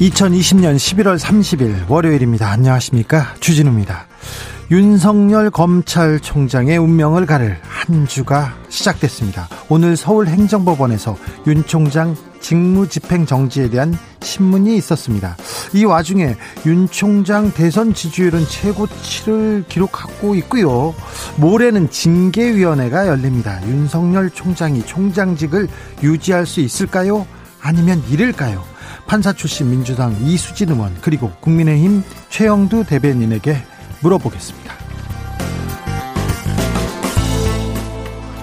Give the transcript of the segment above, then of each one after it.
2020년 11월 30일 월요일입니다. 안녕하십니까? 주진우입니다. 윤석열 검찰총장의 운명을 가를 한 주가 시작됐습니다. 오늘 서울행정법원에서 윤 총장 직무집행 정지에 대한 신문이 있었습니다. 이 와중에 윤 총장 대선 지지율은 최고치를 기록하고 있고요. 모레는 징계위원회가 열립니다. 윤석열 총장이 총장직을 유지할 수 있을까요? 아니면 잃을까요? 판사 출신 민주당 이수진 의원 그리고 국민의힘 최영두 대변인에게 물어보겠습니다.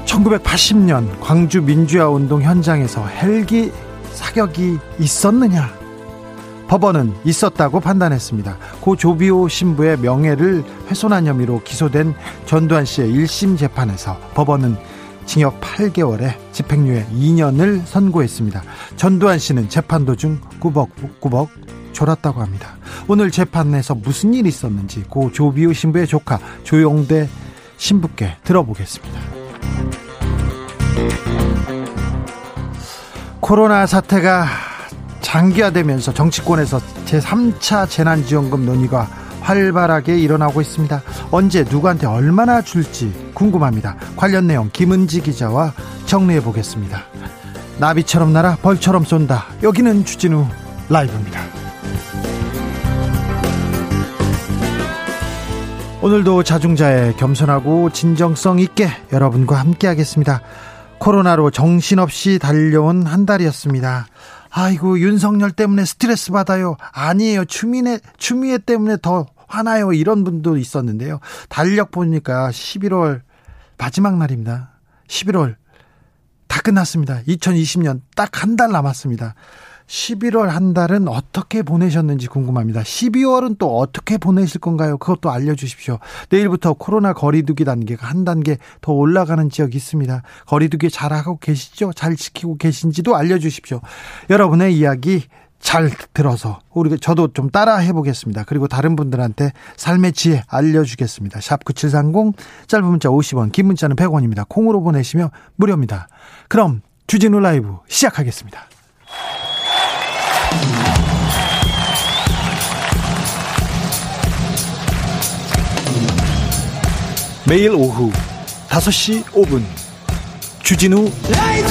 1980년 광주 민주화 운동 현장에서 헬기 사격이 있었느냐? 법원은 있었다고 판단했습니다. 고 조비오 신부의 명예를 훼손한 혐의로 기소된 전두환 씨의 1심 재판에서 법원은 징역 8개월에 집행유예 2년을 선고했습니다. 전두환 씨는 재판 도중 꾸벅꾸벅 졸았다고 합니다. 오늘 재판에서 무슨 일이 있었는지 고 조비오 신부의 조카 조용대 신부께 들어보겠습니다. 코로나 사태가 장기화되면서 정치권에서 제3차 재난지원금 논의가 활발하게 일어나고 있습니다. 언제 누구한테 얼마나 줄지 궁금합니다. 관련 내용 김은지 기자와 정리해 보겠습니다. 나비처럼 날아 벌처럼 쏜다. 여기는 주진우 라이브입니다. 오늘도 자중자의 겸손하고 진정성 있게 여러분과 함께 하겠습니다. 코로나로 정신없이 달려온 한 달이었습니다. 아이고 윤석열 때문에 스트레스 받아요. 아니에요. 추미애 추미애 때문에 더 화나요. 이런 분도 있었는데요. 달력 보니까 11월 마지막 날입니다. 11월 다 끝났습니다. 2020년 딱 한 달 남았습니다. 11월 한 달은 어떻게 보내셨는지 궁금합니다. 12월은 또 어떻게 보내실 건가요? 그것도 알려주십시오. 내일부터 코로나 거리두기 단계가 한 단계 더 올라가는 지역이 있습니다. 거리두기 잘하고 계시죠? 잘 지키고 계신지도 알려주십시오. 여러분의 이야기 잘 들어서 우리 저도 좀 따라 해보겠습니다. 그리고 다른 분들한테 삶의 지혜 알려주겠습니다. 샵 9730 짧은 문자 50원 긴 문자는 100원입니다. 콩으로 보내시면 무료입니다. 그럼 주진우 라이브 시작하겠습니다. 매일 오후 5시 5분 주진우 라이브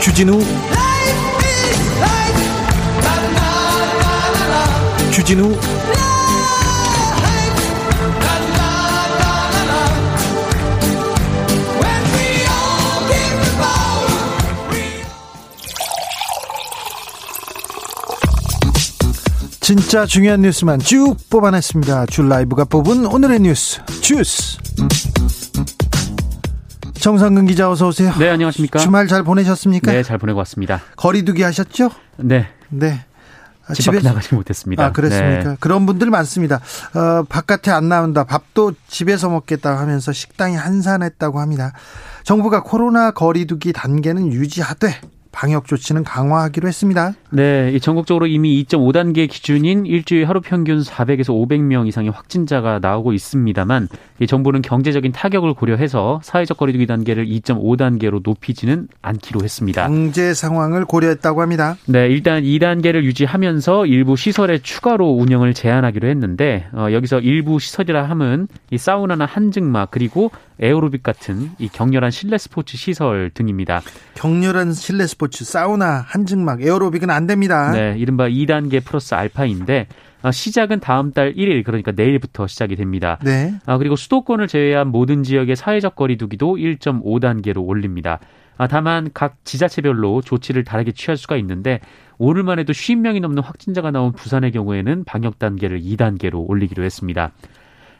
주진우 주진우 진짜 중요한 뉴스만 쭉 뽑아냈습니다. 줄 라이브가 뽑은 오늘의 뉴스 주스. 정상근 기자 어서 오세요. 네, 안녕하십니까? 주말 잘 보내셨습니까? 네, 잘 보내고 왔습니다. 거리두기 하셨죠? 네. 네. 아, 집에 나가지 못했습니다. 아, 그렇습니까? 네. 그런 분들 많습니다. 어, 바깥에 안 나온다. 밥도 집에서 먹겠다 하면서 식당이 한산했다고 합니다. 정부가 코로나 거리두기 단계는 유지하되 방역 조치는 강화하기로 했습니다. 네, 전국적으로 이미 2.5단계 기준인 일주일 하루 평균 400에서 500명 이상의 확진자가 나오고 있습니다만 정부는 경제적인 타격을 고려해서 사회적 거리두기 단계를 2.5단계로 높이지는 않기로 했습니다. 경제 상황을 고려했다고 합니다. 네, 일단 2단계를 유지하면서 일부 시설에 추가로 운영을 제한하기로 했는데 어, 여기서 일부 시설이라 함은 이 사우나나 한증막 그리고 에어로빅 같은 이 격렬한 실내 스포츠 시설 등입니다. 격렬한 실내 스포츠, 사우나, 한증막, 에어로빅은 안 됩니다. 네, 이른바 2단계 플러스 알파인데 어, 시작은 다음 달 1일 그러니까 내일부터 시작이 됩니다. 네. 아, 그리고 수도권을 제외한 모든 지역의 사회적 거리두기도 1.5단계로 올립니다. 아, 다만 각 지자체별로 조치를 다르게 취할 수가 있는데 오늘만 해도 50명이 넘는 확진자가 나온 부산의 경우에는 방역 단계를 2단계로 올리기로 했습니다.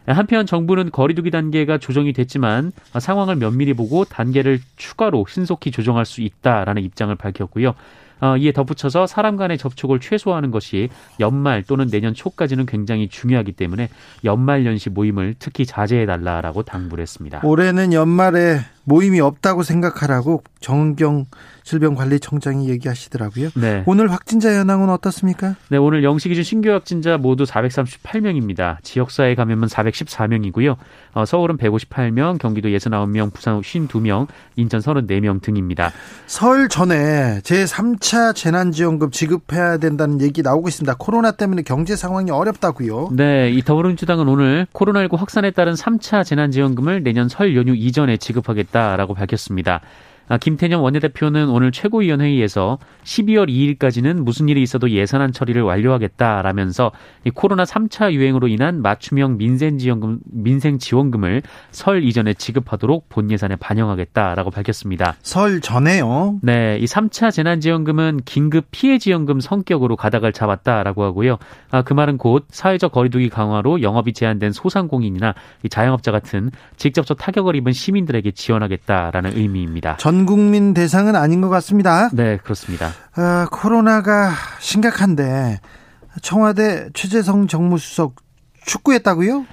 한편 정부는 거리두기 단계가 조정이 됐지만 상황을 면밀히 보고 단계를 추가로 신속히 조정할 수 있다라는 입장을 밝혔고요. 어, 이에 덧붙여서 사람 간의 접촉을 최소화하는 것이 연말 또는 내년 초까지는 굉장히 중요하기 때문에 연말 연시 모임을 특히 자제해 달라라고 당부를 했습니다. 올해는 연말에 모임이 없다고 생각하라고 정경 질병관리청장이 얘기하시더라고요. 네. 오늘 확진자 현황은 어떻습니까? 네, 오늘 영시 기준 신규 확진자 모두 438명입니다. 지역사회 감염은 414명이고요. 어, 서울은 158명, 경기도 69명, 부산 52명, 인천 34명 등입니다. 설 전에 제3차 재난지원금 지급해야 된다는 얘기 나오고 있습니다. 코로나 때문에 경제 상황이 어렵다고요. 네, 이 더불어민주당은 오늘 코로나19 확산에 따른 3차 재난지원금을 내년 설 연휴 이전에 지급하겠다 라고 밝혔습니다. 아, 김태년 원내대표는 오늘 최고위원회의에서 12월 2일까지는 무슨 일이 있어도 예산안 처리를 완료하겠다라면서 이 코로나 3차 유행으로 인한 맞춤형 민생지원금 민생 지원금을 설 이전에 지급하도록 본 예산에 반영하겠다라고 밝혔습니다. 설 전에요? 네, 이 3차 재난지원금은 긴급 피해지원금 성격으로 가닥을 잡았다라고 하고요. 아, 그 말은 곧 사회적 거리두기 강화로 영업이 제한된 소상공인이나 자영업자 같은 직접적 타격을 입은 시민들에게 지원하겠다라는 의미입니다. 전 국민 대상은 아닌 것 같습니다. 네, 그렇습니다. 아, 코로나가 심각한데 청와대 최재성 정무수석 축구했다고요?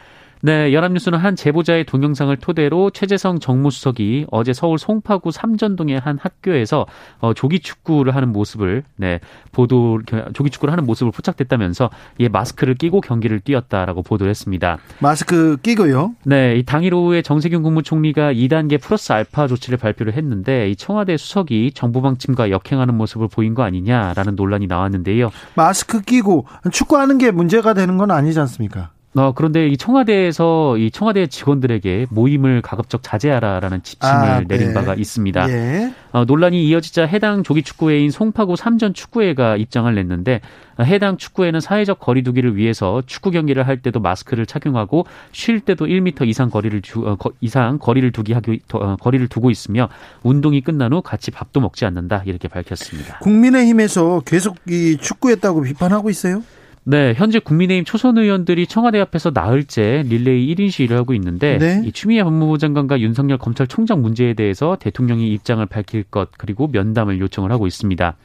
네, 연합뉴스는 한 제보자의 동영상을 토대로 최재성 정무수석이 어제 서울 송파구 삼전동의 한 학교에서 어, 조기 축구를 하는 모습을 네 보도 조기 축구를 하는 모습을 포착됐다면서 이 마스크를 끼고 경기를 뛰었다라고 보도를 했습니다. 마스크 끼고요? 네, 이 당일 오후에 정세균 국무총리가 2단계 플러스 알파 조치를 발표를 했는데 이 청와대 수석이 정부 방침과 역행하는 모습을 보인 거 아니냐라는 논란이 나왔는데요. 마스크 끼고 축구하는 게 문제가 되는 건 아니지 않습니까? 어, 그런데 이 청와대에서 이 청와대 직원들에게 모임을 가급적 자제하라라는 지침을 아, 네. 내린 바가 있습니다. 예. 어, 논란이 이어지자 해당 조기 축구회인 송파구 삼전 축구회가 입장을 냈는데 어, 해당 축구회는 사회적 거리두기를 위해서 축구 경기를 할 때도 마스크를 착용하고 쉴 때도 1미터 이상 거리를 주, 어, 거, 이상 거리를 두기 하기 어, 거리를 두고 있으며 운동이 끝난 후 같이 밥도 먹지 않는다 이렇게 밝혔습니다. 국민의힘에서 계속 이 축구했다고 비판하고 있어요? 네, 현재 국민의힘 초선 의원들이 청와대 앞에서 나흘째 릴레이 1인 시위를 하고 있는데 네. 이 추미애 법무부 장관과 윤석열 검찰총장 문제에 대해서 대통령이 입장을 밝힐 것 그리고 면담을 요청을 하고 있습니다.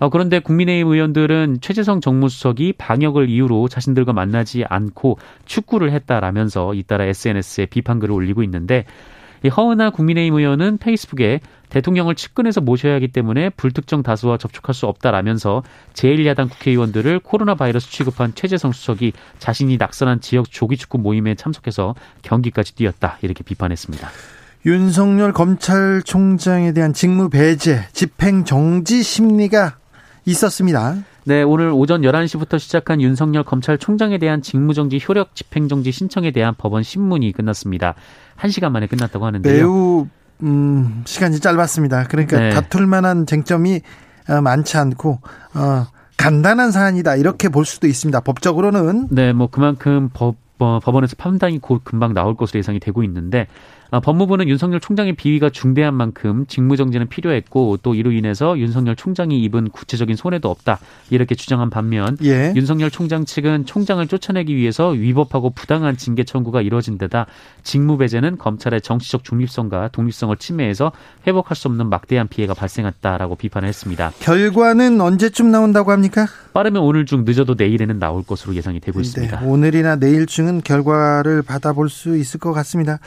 어, 그런데 국민의힘 의원들은 최재성 정무수석이 방역을 이유로 자신들과 만나지 않고 축구를 했다라면서 잇따라 SNS에 비판글을 올리고 있는데 이 허은하 국민의힘 의원은 페이스북에 대통령을 측근에서 모셔야 하기 때문에 불특정 다수와 접촉할 수 없다라면서 제1야당 국회의원들을 코로나 바이러스 취급한 최재성 수석이 자신이 낙선한 지역 조기축구 모임에 참석해서 경기까지 뛰었다 이렇게 비판했습니다. 윤석열 검찰총장에 대한 직무 배제, 집행 정지 심리가 있었습니다. 네, 오늘 오전 11시부터 시작한 윤석열 검찰총장에 대한 직무정지 효력 집행정지 신청에 대한 법원 신문이 끝났습니다. 1시간 만에 끝났다고 하는데요. 매우 음, 시간이 짧았습니다. 그러니까 네. 다툴 만한 쟁점이 어, 많지 않고 어, 간단한 사안이다 이렇게 볼 수도 있습니다. 법적으로는 네, 뭐 그만큼 법 어, 법원에서 판단이 곧 금방 나올 것으로 예상이 되고 있는데 어, 법무부는 윤석열 총장의 비위가 중대한 만큼 직무정지는 필요했고 또 이로 인해서 윤석열 총장이 입은 구체적인 손해도 없다 이렇게 주장한 반면 예. 윤석열 총장 측은 총장을 쫓아내기 위해서 위법하고 부당한 징계 청구가 이루어진 데다 직무 배제는 검찰의 정치적 중립성과 독립성을 침해해서 회복할 수 없는 막대한 피해가 발생했다라고 비판을 했습니다. 결과는 언제쯤 나온다고 합니까? 빠르면 오늘 중 늦어도 내일에는 나올 것으로 예상이 되고 네, 있습니다. 네, 오늘이나 내일쯤은 결과를 받아볼 수 있을 것 같습니다.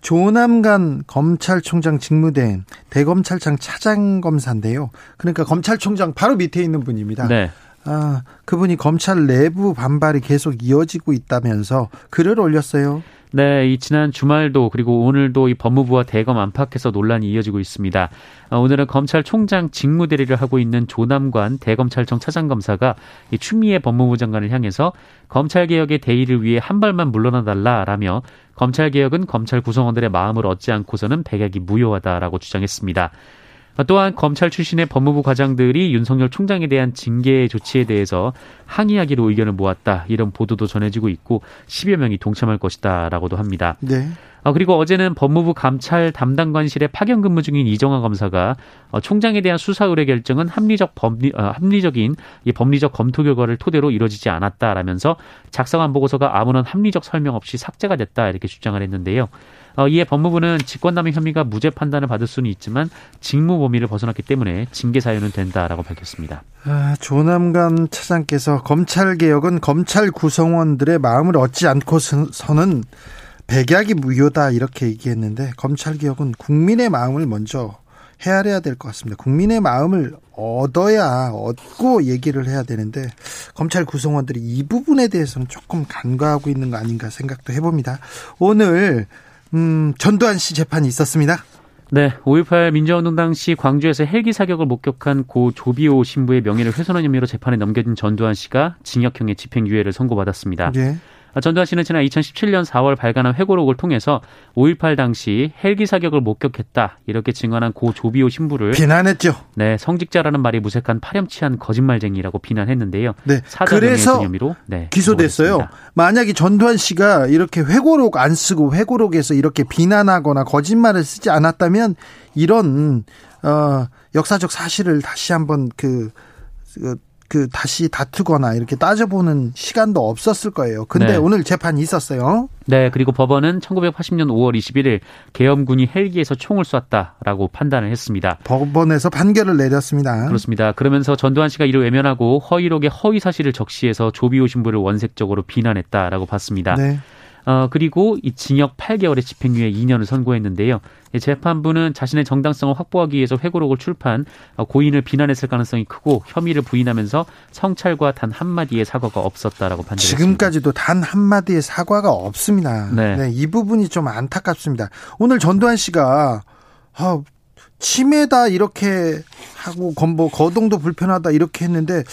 좋은 조남관 검찰총장 직무대행 대검찰청 차장검사인데요. 그러니까 검찰총장 바로 밑에 있는 분입니다. 네. 아, 그분이 검찰 내부 반발이 계속 이어지고 있다면서 글을 올렸어요. 네, 이 지난 주말도 그리고 오늘도 이 법무부와 대검 안팎에서 논란이 이어지고 있습니다. 어, 오늘은 검찰총장 직무대리를 하고 있는 조남관 대검찰청 차장검사가 이 추미애 법무부 장관을 향해서 검찰개혁의 대의를 위해 한 발만 물러나 달라라며 검찰개혁은 검찰 구성원들의 마음을 얻지 않고서는 백약이 무효하다라고 주장했습니다. 또한 검찰 출신의 법무부 과장들이 윤석열 총장에 대한 징계 조치에 대해서 항의하기로 의견을 모았다. 이런 보도도 전해지고 있고 10여 명이 동참할 것이다라고도 합니다. 네. 어, 그리고 어제는 법무부 감찰 담당관실에 파견 근무 중인 이정화 검사가 어, 총장에 대한 수사 의뢰 결정은 합리적 법리, 어, 합리적인 이 법리적 검토 결과를 토대로 이루어지지 않았다라면서 작성한 보고서가 아무런 합리적 설명 없이 삭제가 됐다 이렇게 주장을 했는데요. 어, 이에 법무부는 직권남용 혐의가 무죄 판단을 받을 수는 있지만 직무 범위를 벗어났기 때문에 징계 사유는 된다라고 밝혔습니다. 아, 조남관 차장께서 검찰 개혁은 검찰 구성원들의 마음을 얻지 않고서는 백약이 무효다 이렇게 얘기했는데 검찰 개혁은 국민의 마음을 먼저 헤아려야 될 것 같습니다. 국민의 마음을 얻어야 얻고 얘기를 해야 되는데 검찰 구성원들이 이 부분에 대해서는 조금 간과하고 있는 거 아닌가 생각도 해봅니다. 오늘 음, 전두환 씨 재판이 있었습니다. 네, 5.18 민주화운동 당 시 광주에서 헬기 사격을 목격한 고 조비오 신부의 명예를 훼손한 혐의로 재판에 넘겨진 전두환 씨가 징역형의 집행유예를 선고받았습니다. 예. 아, 전두환 씨는 지난 2017년 4월 발간한 회고록을 통해서 5.18 당시 헬기 사격을 목격했다 이렇게 증언한 고 조비오 신부를 비난했죠. 네, 성직자라는 말이 무색한 파렴치한 거짓말쟁이라고 비난했는데요. 네, 그래서 혐의로 네, 기소됐어요. 만약에 전두환 씨가 이렇게 회고록 안 쓰고 회고록에서 이렇게 비난하거나 거짓말을 쓰지 않았다면 이런 어, 역사적 사실을 다시 한번 그, 그 그 다시 다투거나 이렇게 따져보는 시간도 없었을 거예요. 근데 네. 오늘 재판이 있었어요. 네, 그리고 법원은 1980년 5월 21일 계엄군이 헬기에서 총을 쐈다라고 판단을 했습니다. 법원에서 판결을 내렸습니다. 그렇습니다. 그러면서 전두환 씨가 이를 외면하고 허위록의 허위 사실을 적시해서 조비오 신부를 원색적으로 비난했다라고 봤습니다. 네. 어, 그리고 이 징역 8개월의 집행유예 2년을 선고했는데요. 재판부는 자신의 정당성을 확보하기 위해서 회고록을 출판 어, 고인을 비난했을 가능성이 크고 혐의를 부인하면서 성찰과 단 한마디의 사과가 없었다라고 판단했습니다. 지금까지도 단 한마디의 사과가 없습니다. 네. 네, 이 부분이 좀 안타깝습니다. 오늘 전두환 씨가 아, 치매다 이렇게 하고 건보 거동도 불편하다 이렇게 했는데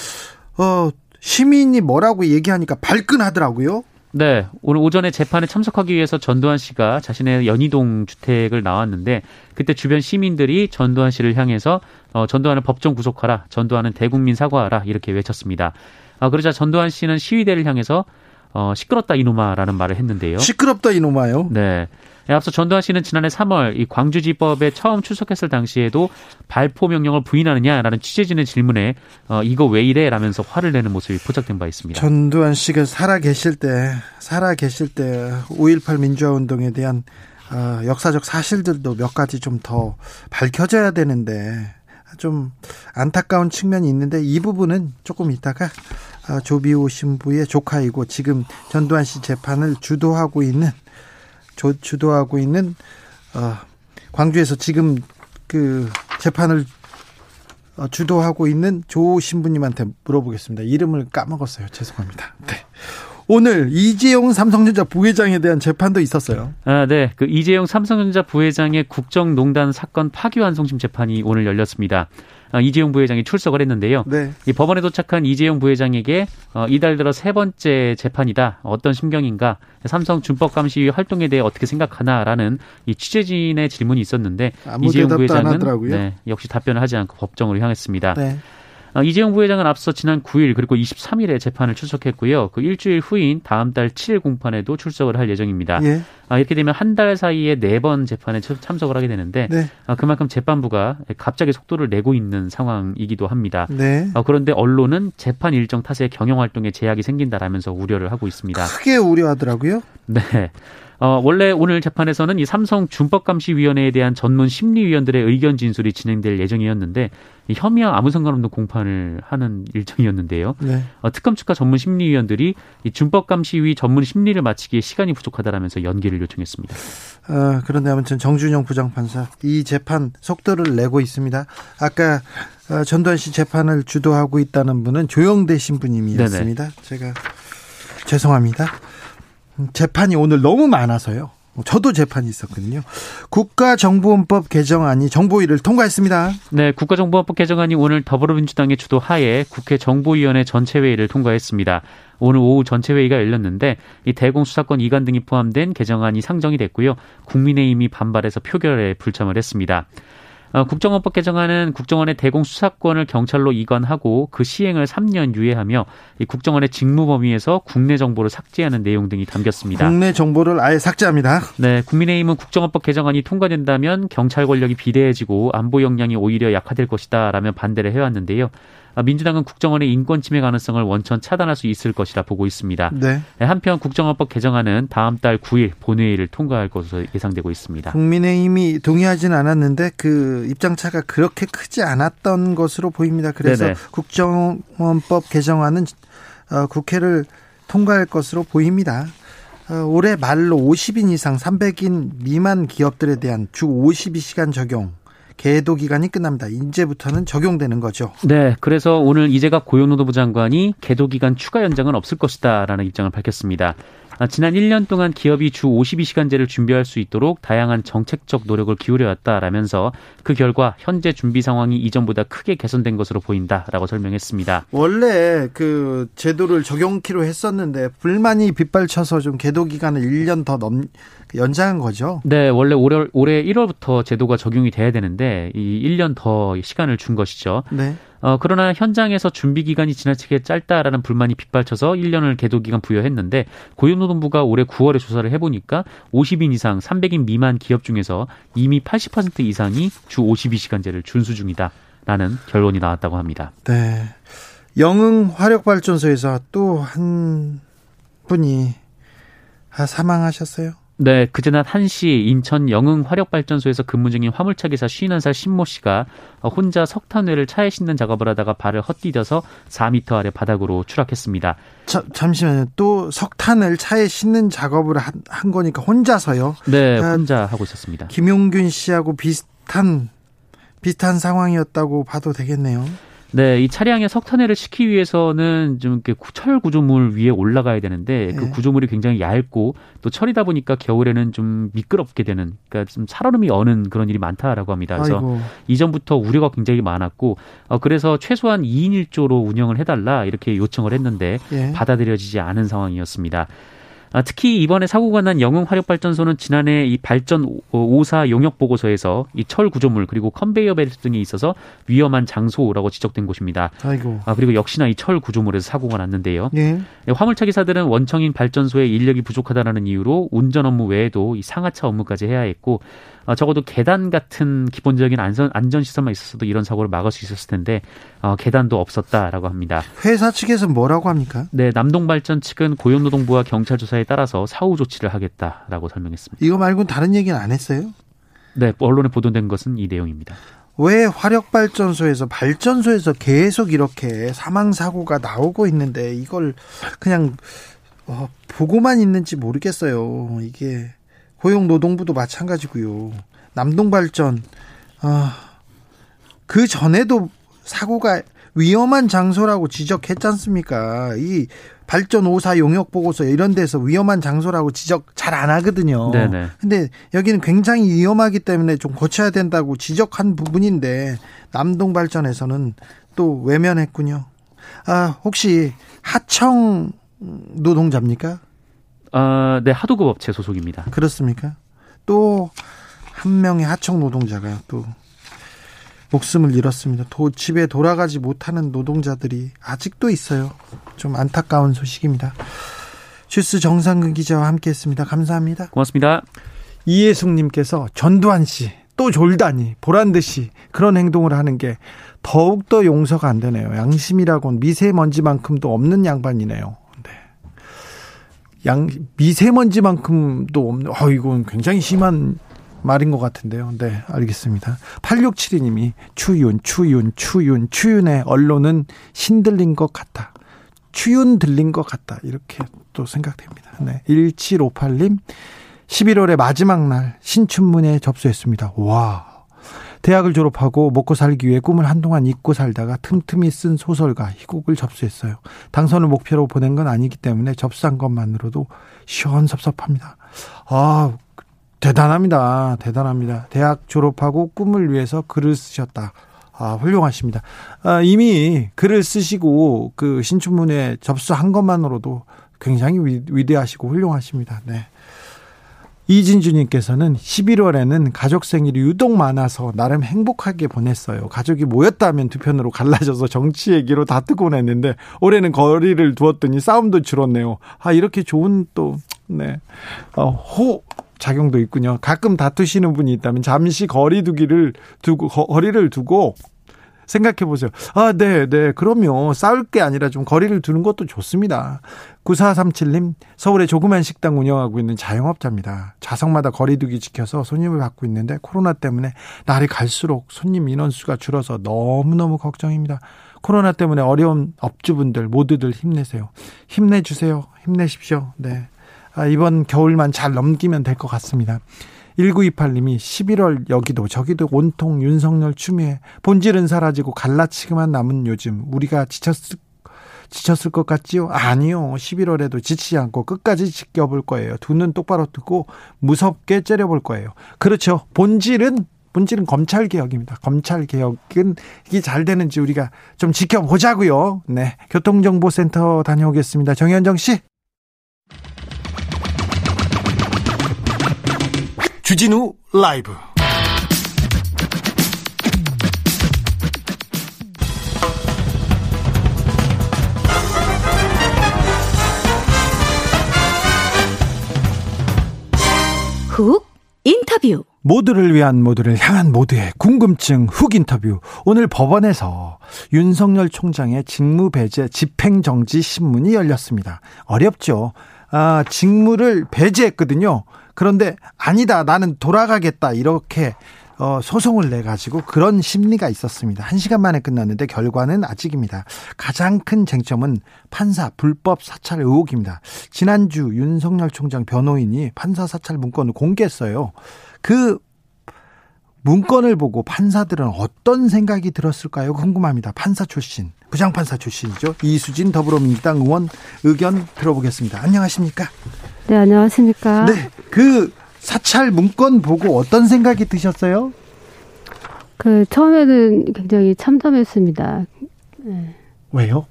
어 시민이 뭐라고 얘기하니까 발끈하더라고요. 네, 오늘 오전에 재판에 참석하기 위해서 전두환 씨가 자신의 연희동 주택을 나왔는데 그때 주변 시민들이 전두환 씨를 향해서 어, 전두환을 법정 구속하라, 전두환은 대국민 사과하라 이렇게 외쳤습니다. 아, 그러자 전두환 씨는 시위대를 향해서 어, 시끄럽다 이놈아라는 말을 했는데요. 시끄럽다 이놈아요? 네. 네, 앞서 전두환 씨는 지난해 3월 이 광주지법에 처음 출석했을 당시에도 발포 명령을 부인하느냐라는 취재진의 질문에 어, 이거 왜 이래? 라면서 화를 내는 모습이 포착된 바 있습니다. 전두환 씨가 살아 계실 때, 살아 계실 때 5.18 민주화 운동에 대한 어, 역사적 사실들도 몇 가지 좀 더 밝혀져야 되는데 좀 안타까운 측면이 있는데 이 부분은 조금 이따가 어, 조비오 신부의 조카이고 지금 전두환 씨 재판을 주도하고 있는 조, 주도하고 있는 어, 광주에서 지금 그 재판을 어, 주도하고 있는 조 신부님한테 물어보겠습니다. 이름을 까먹었어요. 죄송합니다. 네. 오늘 이재용 삼성전자 부회장에 대한 재판도 있었어요. 아, 네. 그 이재용 삼성전자 부회장의 국정농단 사건 파기환송심 재판이 오늘 열렸습니다. 아, 이재용 부회장이 출석을 했는데요. 네. 이 법원에 도착한 이재용 부회장에게 어, 이달 들어 세 번째 재판이다. 어떤 심경인가? 삼성 준법감시위 활동에 대해 어떻게 생각하나라는 이 취재진의 질문이 있었는데 이재용 부회장은 네, 역시 답변을 하지 않고 법정으로 향했습니다. 네. 어, 이재용 부회장은 앞서 지난 9일 그리고 23일에 재판을 출석했고요. 그 일주일 후인 다음 달 7일 공판에도 출석을 할 예정입니다. 예. 아, 이렇게 되면 한 달 사이에 네 번 재판에 참석을 하게 되는데 네. 아, 그만큼 재판부가 갑자기 속도를 내고 있는 상황이기도 합니다. 네. 아, 그런데 언론은 재판 일정 탓에 경영 활동에 제약이 생긴다라면서 우려를 하고 있습니다. 크게 우려하더라고요. 네. 어, 원래 오늘 재판에서는 이 삼성 준법감시위원회에 대한 전문 심리위원들의 의견 진술이 진행될 예정이었는데 이 혐의와 아무 상관없는 공판을 하는 일정이었는데요. 네. 어, 특검 측과 전문 심리위원들이 이 준법감시위 전문 심리를 마치기에 시간이 부족하다라면서 연기를 요청했습니다. 어, 그런데 아무튼 정준영 부장판사 이 재판 속도를 내고 있습니다. 아까 어, 전두환 씨 재판을 주도하고 있다는 분은 조영대 신부님이었습니다. 네네. 제가 죄송합니다. 재판이 오늘 너무 많아서요. 저도 재판이 있었거든요. 국가정보원법 개정안이 정보위를 통과했습니다. 네, 국가정보원법 개정안이 오늘 더불어민주당의 주도 하에 국회 정보위원회 전체회의를 통과했습니다. 오늘 오후 전체회의가 열렸는데 이 대공수사권 이관 등이 포함된 개정안이 상정이 됐고요. 국민의힘이 반발해서 표결에 불참을 했습니다. 어, 국정원법 개정안은 국정원의 대공 수사권을 경찰로 이관하고 그 시행을 3년 유예하며 이 국정원의 직무 범위에서 국내 정보를 삭제하는 내용 등이 담겼습니다. 국내 정보를 아예 삭제합니다. 네, 국민의힘은 국정원법 개정안이 통과된다면 경찰 권력이 비대해지고 안보 역량이 오히려 약화될 것이다라며 반대를 해왔는데요. 아, 민주당은 국정원의 인권 침해 가능성을 원천 차단할 수 있을 것이라 보고 있습니다. 네. 네. 한편 국정원법 개정안은 다음 달 9일 본회의를 통과할 것으로 예상되고 있습니다. 국민의힘이 동의하지는 않았는데 그 입장차가 그렇게 크지 않았던 것으로 보입니다. 그래서 네네. 국정원법 개정안은 어, 국회를 통과할 것으로 보입니다. 어, 올해 말로 50인 이상 300인 미만 기업들에 대한 주 52시간 적용 계도 기간이 끝납니다. 이제부터는 적용되는 거죠. 네, 그래서 오늘 이재갑 고용노동부 장관이 계도 기간 추가 연장은 없을 것이다라는 입장을 밝혔습니다. 아, 지난 1년 동안 기업이 주 52시간제를 준비할 수 있도록 다양한 정책적 노력을 기울여 왔다라면서 그 결과 현재 준비 상황이 이전보다 크게 개선된 것으로 보인다라고 설명했습니다. 원래 그 제도를 적용키로 했었는데 불만이 빗발쳐서 좀 계도 기간을 1년 더 넘, 연장한 거죠. 네, 원래 올해 올해 1월부터 제도가 적용이 돼야 되는데 이 1년 더 시간을 준 것이죠. 네. 어, 그러나 현장에서 준비 기간이 지나치게 짧다라는 불만이 빗발쳐서 1년을 계도 기간 부여했는데 고용노동부가 올해 9월에 조사를 해보니까 50인 이상 300인 미만 기업 중에서 이미 80% 이상이 주 52시간제를 준수 중이다라는 결론이 나왔다고 합니다. 네. 영흥 화력발전소에서 또 한 분이 사망하셨어요? 네, 그제 낮 1시 인천 영흥 화력발전소에서 근무 중인 화물차 기사 51살 신모 씨가 혼자 석탄회를 차에 싣는 작업을 하다가 발을 헛디뎌서 4미터 아래 바닥으로 추락했습니다. 자, 잠시만요. 또 석탄을 차에 싣는 작업을 한, 한 거니까 혼자서요? 네, 아, 혼자 하고 있었습니다. 김용균 씨하고 비슷한 비슷한 상황이었다고 봐도 되겠네요. 네, 이 차량에 석탄회를 시키기 위해서는 좀 이렇게 철 구조물 위에 올라가야 되는데 그 네. 구조물이 굉장히 얇고 또 철이다 보니까 겨울에는 좀 미끄럽게 되는 그러니까 좀 살얼음이 어는 그런 일이 많다라고 합니다. 그래서 아이고. 이전부터 우려가 굉장히 많았고 어 그래서 최소한 2인 1조로 운영을 해달라 이렇게 요청을 했는데 예. 받아들여지지 않은 상황이었습니다. 아, 특히 이번에 사고가 난 영흥 화력발전소는 지난해 이 발전 5사 용역 보고서에서 이 철 구조물 그리고 컨베이어 벨트 등이 있어서 위험한 장소라고 지적된 곳입니다. 아이고. 아, 그리고 역시나 이 철 구조물에서 사고가 났는데요. 예. 네, 화물차 기사들은 원청인 발전소에 인력이 부족하다는 이유로 운전 업무 외에도 이 상하차 업무까지 해야 했고 어, 적어도 계단 같은 기본적인 안전 안전 시설만 있었어도 이런 사고를 막을 수 있었을 텐데 어, 계단도 없었다라고 합니다. 회사 측에서 뭐라고 합니까? 네, 남동발전 측은 고용노동부와 경찰 조사에 따라서 사후 조치를 하겠다라고 설명했습니다. 이거 말고 다른 얘기는 안 했어요? 네, 언론에 보도된 것은 이 내용입니다. 왜 화력발전소에서 발전소에서 계속 이렇게 사망 사고가 나오고 있는데 이걸 그냥 어, 보고만 있는지 모르겠어요. 이게 고용노동부도 마찬가지고요. 남동발전 아, 그 전에도 사고가 위험한 장소라고 지적했지 않습니까? 이 발전 5사 용역 보고서 이런 데서 위험한 장소라고 지적 잘 안 하거든요. 네네. 근데 여기는 굉장히 위험하기 때문에 좀 고쳐야 된다고 지적한 부분인데 남동 발전에서는 또 외면했군요. 아, 혹시 하청 노동자입니까? 아, 네, 하도급 업체 소속입니다. 그렇습니까? 또 한 명의 하청 노동자가 또 목숨을 잃었습니다. 도, 집에 돌아가지 못하는 노동자들이 아직도 있어요. 좀 안타까운 소식입니다. 주스 정상근 기자와 함께했습니다. 감사합니다. 고맙습니다. 이혜숙님께서 전두환 씨, 또 졸다니 보란 듯이 그런 행동을 하는 게 더욱더 용서가 안 되네요. 양심이라곤 미세먼지만큼도 없는 양반이네요. 양 미세먼지만큼도 없는 어 이건 굉장히 심한 말인 것 같은데요. 네, 알겠습니다. 8672님이 추윤, 추윤, 추윤, 추윤의 언론은 신들린 것 같다. 추윤 들린 것 같다. 이렇게 또 생각됩니다. 네. 1758님, 11월의 마지막 날 신춘문에 접수했습니다. 와. 대학을 졸업하고 먹고 살기 위해 꿈을 한동안 잊고 살다가 틈틈이 쓴 소설가 희곡을 접수했어요. 당선을 목표로 보낸 건 아니기 때문에 접수한 것만으로도 시원섭섭합니다. 아, 대단합니다. 대단합니다. 대학 졸업하고 꿈을 위해서 글을 쓰셨다. 아, 훌륭하십니다. 아, 이미 글을 쓰시고 그 신춘문에 접수한 것만으로도 굉장히 위, 위대하시고 훌륭하십니다. 네. 이진주님께서는 11월에는 가족 생일이 유독 많아서 나름 행복하게 보냈어요. 가족이 모였다면 두 편으로 갈라져서 정치 얘기로 다투곤 했는데 올해는 거리를 두었더니 싸움도 줄었네요. 아 이렇게 좋은 또 네. 어, 호 작용도 있군요. 가끔 다투시는 분이 있다면 잠시 거리 두기를 두고 거리를 두고 생각해 보세요. 아, 네, 네. 그럼요. 싸울 게 아니라 좀 거리를 두는 것도 좋습니다. 9437님, 서울에 조그만 식당 운영하고 있는 자영업자입니다. 좌석마다 거리두기 지켜서 손님을 받고 있는데 코로나 때문에 날이 갈수록 손님 인원수가 줄어서 너무너무 걱정입니다. 코로나 때문에 어려운 업주분들 모두들 힘내세요. 힘내주세요. 힘내십시오. 네. 아, 이번 겨울만 잘 넘기면 될 것 같습니다. 1928님이 11월 여기도 저기도 온통 윤석열 추미애 본질은 사라지고 갈라치기만 남은 요즘 우리가 지쳤을 지쳤을 것 같지요? 아니요. 11월에도 지치지 않고 끝까지 지켜볼 거예요. 두 눈 똑바로 뜨고 무섭게 째려볼 거예요. 그렇죠. 본질은 본질은 검찰 개혁입니다. 검찰 개혁은 이게 잘 되는지 우리가 좀 지켜보자고요. 네. 교통정보센터 다녀오겠습니다. 정현정 씨. 주진우 라이브 훅 인터뷰 모두를 위한 모두를 향한 모두의 궁금증 훅 인터뷰. 오늘 법원에서 윤석열 총장의 직무배제 집행정지 신문이 열렸습니다. 어렵죠. 아, 직무를 배제했거든요. 그런데 아니다. 나는 돌아가겠다. 이렇게 어, 소송을 내 가지고 그런 심리가 있었습니다. 한 시간 만에 끝났는데 결과는 아직입니다. 가장 큰 쟁점은 판사 불법 사찰 의혹입니다. 지난주 윤석열 총장 변호인이 판사 사찰 문건을 공개했어요. 그 문건을 보고 판사들은 어떤 생각이 들었을까요? 궁금합니다. 판사 출신, 부장판사 출신이죠. 이수진 더불어민주당 의원 의견 들어보겠습니다. 안녕하십니까? 네, 안녕하십니까? 네, 그 사찰 문건 보고 어떤 생각이 드셨어요? 그 처음에는 굉장히 참담했습니다. 네. 왜요?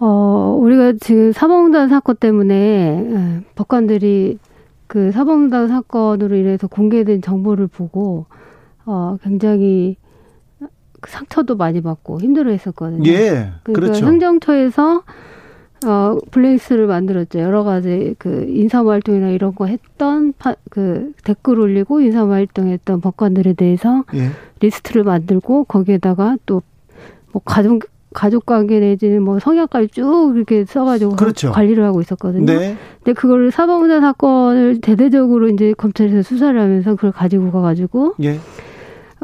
어, 우리가 지금 사법농단 사건 때문에 예, 법관들이 그 사법농단 사건으로 인해서 공개된 정보를 보고 어, 굉장히 상처도 많이 받고 힘들어 했었거든요. 예. 그러니까 그렇죠. 행정처에서 어, 블랙리스트를 만들었죠. 여러 가지 그 인사모 활동이나 이런 거 했던 파, 그 댓글 올리고 인사모 활동했던 법관들에 대해서 예. 리스트를 만들고 거기에다가 또 뭐 가족 가족 관계 내지는 뭐 성향까지 쭉 이렇게 써가지고 그렇죠. 관리를 하고 있었거든요. 네. 근데 그거를 사법농단 사건을 대대적으로 이제 검찰에서 수사를 하면서 그걸 가지고 가가지고 예.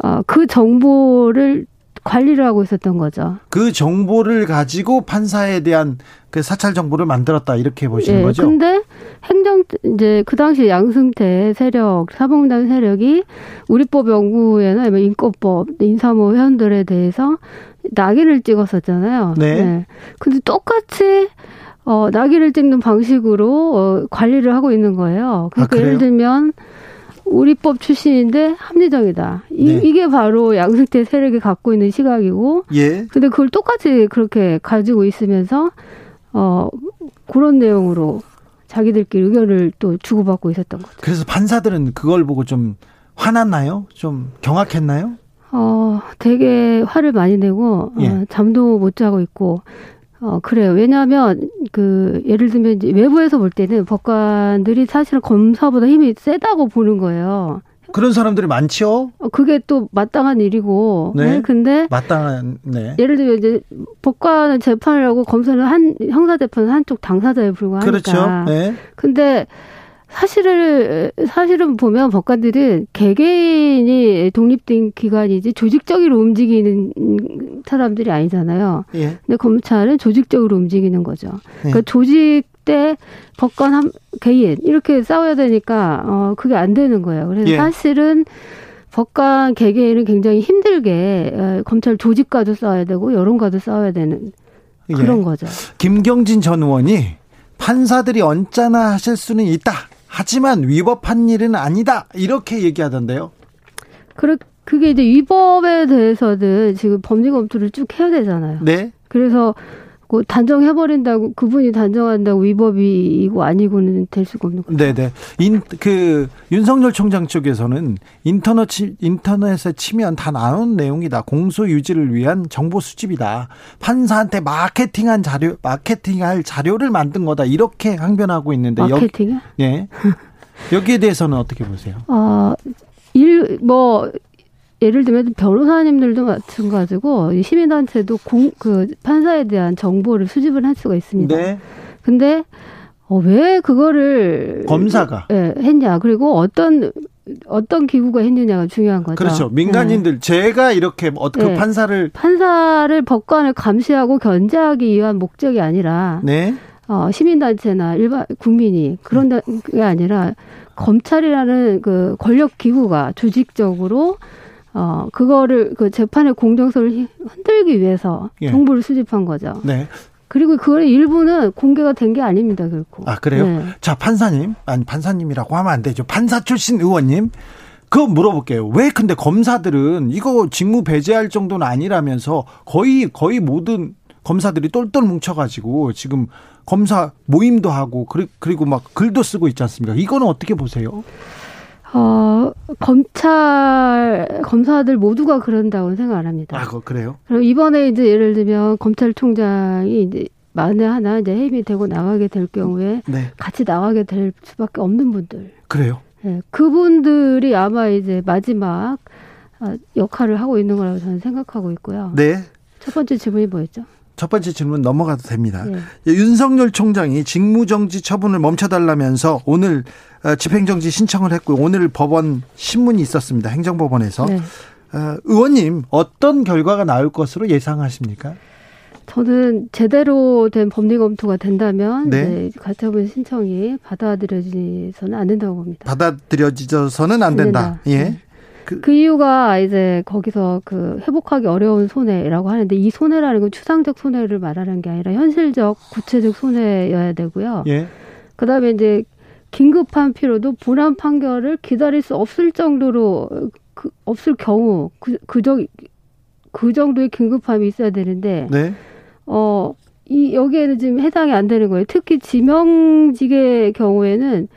어, 그 정보를 관리를 하고 있었던 거죠. 그 정보를 가지고 판사에 대한 그 사찰 정보를 만들었다 이렇게 보시는 예, 거죠? 근데 행정 이제 그 당시 양승태 세력 사법농단 세력이 우리법 연구회나 뭐 인권법 인사모 회원들에 대해서 낙인을 찍었었잖아요. 네. 근데 똑같이 어 낙인을 찍는 방식으로 어, 관리를 하고 있는 거예요. 그러니까 아? 예를 들면 우리법 출신인데 합리적이다. 이, 네. 이게 바로 양승태 세력이 갖고 있는 시각이고 예. 근데 그걸 똑같이 그렇게 가지고 있으면서 어 그런 내용으로 자기들끼리 의견을 또 주고받고 있었던 거죠. 그래서 판사들은 그걸 보고 좀 화났나요? 좀 경악했나요? 어 되게 화를 많이 내고 예. 어, 잠도 못 자고 있고 어 그래요. 왜냐하면 그 예를 들면 외부에서 볼 때는 법관들이 사실은 검사보다 힘이 세다고 보는 거예요. 그런 사람들이 많죠. 어, 그게 또 마땅한 일이고. 네. 네. 근데 마땅한 네. 예를 들면 이제 법관은 재판을 하고 검사는 한 형사 재판은 한쪽 당사자에 불과하니까. 그렇죠. 네. 근데 사실을 사실은 보면 법관들은 개개인이 독립된 기관이지 조직적으로 움직이는 사람들이 아니잖아요. 예. 근데 검찰은 조직적으로 움직이는 거죠. 네. 그러니까 조직 때 법관 한 개인 이렇게 싸워야 되니까 어 그게 안 되는 거예요. 그래서 예. 사실은 법관 개개인은 굉장히 힘들게 어, 검찰 조직과도 싸워야 되고 여론과도 싸워야 되는 그런 예. 거죠. 김경진 전 의원이 판사들이 언짢아 하실 수는 있다. 하지만 위법한 일은 아니다. 이렇게 얘기하던데요. 그렇 그게 이제 위법에 대해서는 지금 법리 검토를 쭉 해야 되잖아요. 네. 그래서 그 단정해버린다고 그분이 단정한다고 위법이고 아니고는 될 수가 없는 거죠. 네네. 인, 그 윤석열 총장 쪽에서는 인터넷 인터넷에 치면 다 나온 내용이다. 공소 유지를 위한 정보 수집이다. 판사한테 마케팅한 자료 마케팅할 자료를 만든 거다. 이렇게 항변하고 있는데 마케팅요? 예. 여기에 대해서는 어떻게 보세요? 어, 일, 뭐, 예를 들면 변호사님들도 마찬가지고 시민단체도 공, 그 판사에 대한 정보를 수집을 할 수가 있습니다. 네. 근데 어, 왜 그거를 검사가 예, 했냐 그리고 어떤 어떤 기구가 했느냐가 중요한 거죠. 그렇죠. 민간인들 네. 제가 이렇게 그 네. 판사를 판사를 법관을 감시하고 견제하기 위한 목적이 아니라 네. 어, 시민단체나 일반 국민이 그런 게 아니라 검찰이라는 그 권력 기구가 조직적으로 어, 그거를 그 재판의 공정성을 흔들기 위해서 예. 정보를 수집한 거죠. 네. 그리고 그의 일부는 공개가 된 게 아닙니다, 결코. 아, 그래요? 네. 자, 판사님, 아니, 판사님이라고 하면 안 되죠. 판사 출신 의원님, 그거 물어볼게요. 왜 근데 검사들은 이거 직무 배제할 정도는 아니라면서 거의, 거의 모든 검사들이 똘똘 뭉쳐가지고 지금 검사 모임도 하고, 그리고 막 글도 쓰고 있지 않습니까? 이거는 어떻게 보세요? 어, 검찰, 검사들 모두가 그런다고 생각 안 합니다. 아, 그래요? 그럼 이번에 이제 예를 들면 검찰총장이 이제 만에 하나 이제 해임이 되고 나가게 될 경우에 네. 같이 나가게 될 수밖에 없는 분들. 그래요? 네, 그분들이 아마 이제 마지막 아, 역할을 하고 있는 거라고 저는 생각하고 있고요. 네. 첫 번째 질문이 뭐였죠? 첫 번째 질문 넘어가도 됩니다. 네. 윤석열 총장이 직무정지 처분을 멈춰달라면서 오늘 어, 집행정지 신청을 했고 오늘 법원 신문이 있었습니다. 행정법원에서. 네. 어, 의원님 어떤 결과가 나올 것으로 예상하십니까? 저는 제대로 된 법리 검토가 된다면 네. 가처분 신청이 받아들여지서는 안 된다고 봅니다. 받아들여지서는 안 된다. 안 된다. 예. 네. 그, 그, 이유가 이제 거기서 그 회복하기 어려운 손해라고 하는데 이 손해라는 건 추상적 손해를 말하는 게 아니라 현실적 구체적 손해여야 되고요. 예. 그다음에 이제 긴급한 필요도 분한 판결을 기다릴 수 없을 정도로 그, 없을 경우 그, 그 정 그 정도의 긴급함이 있어야 되는데 네. 어. 이 여기에는 지금 해당이 안 되는 거예요. 특히 지명직의 경우에는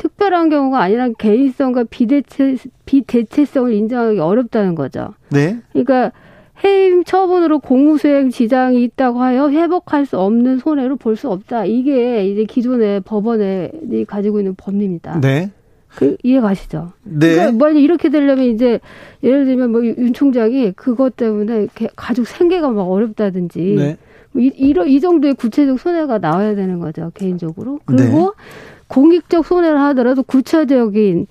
특별한 경우가 아니라 개인성과 비대체 비대체성을 인정하기 어렵다는 거죠. 네. 그러니까 해임 처분으로 공무수행 지장이 있다고 하여 회복할 수 없는 손해로 볼 수 없다. 이게 이제 기존의 법원에 가지고 있는 법리입니다. 네. 그 이해 가시죠? 네. 그러니까 만약 이렇게 되려면 이제 예를 들면 뭐 윤 총장이 그것 때문에 가족 생계가 막 어렵다든지 네. 뭐 이, 이런 이 정도의 구체적 손해가 나와야 되는 거죠 개인적으로. 그리고 네. 공익적 손해를 하더라도 구체적인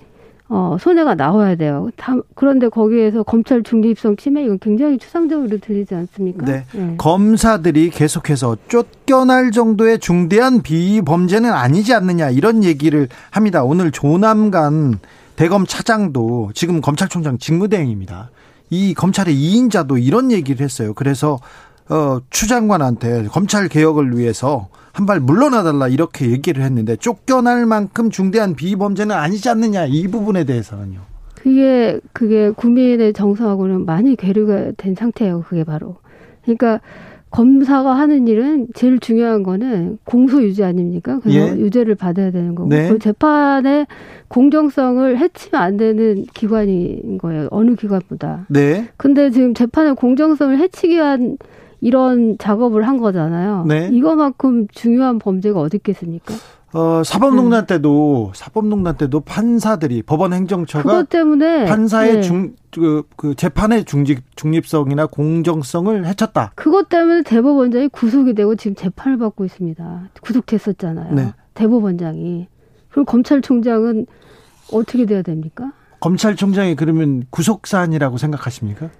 어, 손해가 나와야 돼요. 다, 그런데 거기에서 검찰 중립성 침해 이건 굉장히 추상적으로 들리지 않습니까? 네. 네. 검사들이 계속해서 쫓겨날 정도의 중대한 비범죄는 아니지 않느냐 이런 얘기를 합니다. 오늘 조남관 대검 차장도 지금 검찰총장 직무대행입니다. 이 검찰의 2인자도 이런 얘기를 했어요. 그래서 어, 추 장관한테 검찰 개혁을 위해서 한 발 물러나달라 이렇게 얘기를 했는데 쫓겨날 만큼 중대한 비범죄는 아니지 않느냐 이 부분에 대해서는요. 그게 그게 국민의 정서하고는 많이 괴리가 된 상태예요. 그게 바로. 그러니까 검사가 하는 일은 제일 중요한 거는 공소 유지 아닙니까? 그래서 예. 유죄를 받아야 되는 거고 네. 그 재판의 공정성을 해치면 안 되는 기관인 거예요. 어느 기관보다. 네. 근데 지금 재판의 공정성을 해치기 위한 이런 작업을 한 거잖아요. 네. 이거만큼 중요한 범죄가 어디 있겠습니까? 어, 사법농단 음. 때도 사법농단 때도 판사들이 법원 행정처가 그것 때문에 판사의 네. 중 그, 그 재판의 중직 중립성이나 공정성을 해쳤다. 그것 때문에 대법원장이 구속이 되고 지금 재판을 받고 있습니다. 구속됐었잖아요. 네. 대법원장이. 그럼 검찰총장은 어떻게 돼야 됩니까? 검찰총장이 그러면 구속 사안이라고 생각하십니까?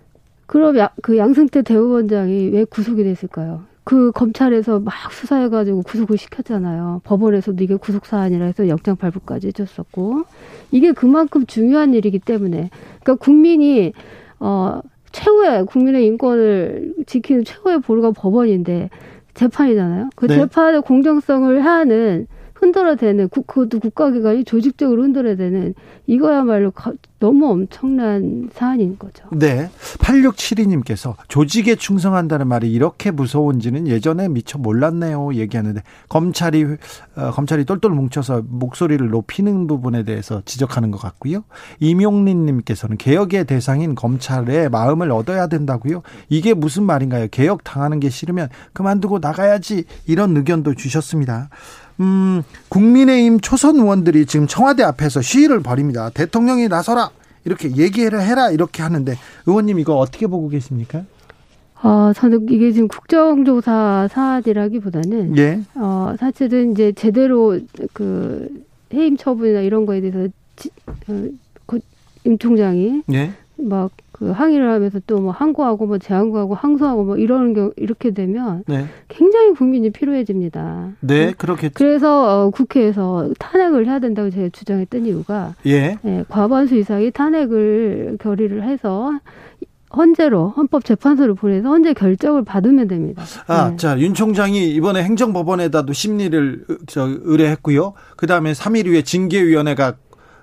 그럼 야, 그 양승태 대법원장이 왜 구속이 됐을까요? 그 검찰에서 막 수사해가지고 구속을 시켰잖아요. 법원에서도 이게 구속 사안이라 해서 영장 발부까지 해줬었고 이게 그만큼 중요한 일이기 때문에 그러니까 국민이 어 최후의 국민의 인권을 지키는 최후의 보루가 법원인데 재판이잖아요. 그 네. 재판의 공정성을 하는 국, 그것도 국가기관이 조직적으로 흔들어야 되는 이거야말로 가, 너무 엄청난 사안인 거죠. 네. 8672님께서 조직에 충성한다는 말이 이렇게 무서운지는 예전에 미처 몰랐네요. 얘기하는데 검찰이 어, 검찰이 똘똘 뭉쳐서 목소리를 높이는 부분에 대해서 지적하는 것 같고요. 이명린 님께서는 개혁의 대상인 검찰의 마음을 얻어야 된다고요. 이게 무슨 말인가요? 개혁 당하는 게 싫으면 그만두고 나가야지 이런 의견도 주셨습니다. 음, 국민의힘 초선 의원들이 지금 청와대 앞에서 시위를 벌입니다. 대통령이 나서라 이렇게 얘기를 해라 이렇게 하는데 의원님 이거 어떻게 보고 계십니까? 어, 저는 이게 지금 국정조사 사안이라기보다는 예. 어, 사실은 이제 제대로 그 해임 처분이나 이런 거에 대해서 지, 어, 임 총장이 예. 막 그 항의를 하면서 또 뭐 항고하고 뭐 재항고하고 항소하고 뭐 이러는 경우 이렇게 되면 네. 굉장히 국민이 피로해집니다. 네, 그렇게 그래서 어, 국회에서 탄핵을 해야 된다고 제가 주장했던 이유가 예. 예 과반수 이상이 탄핵을 결의를 해서 헌재로 헌법재판소를 보내서 헌재 결정을 받으면 됩니다. 아, 네. 자, 윤 총장이 이번에 행정법원에다도 심리를 저 의뢰했고요. 그다음에 3일 후에 징계위원회가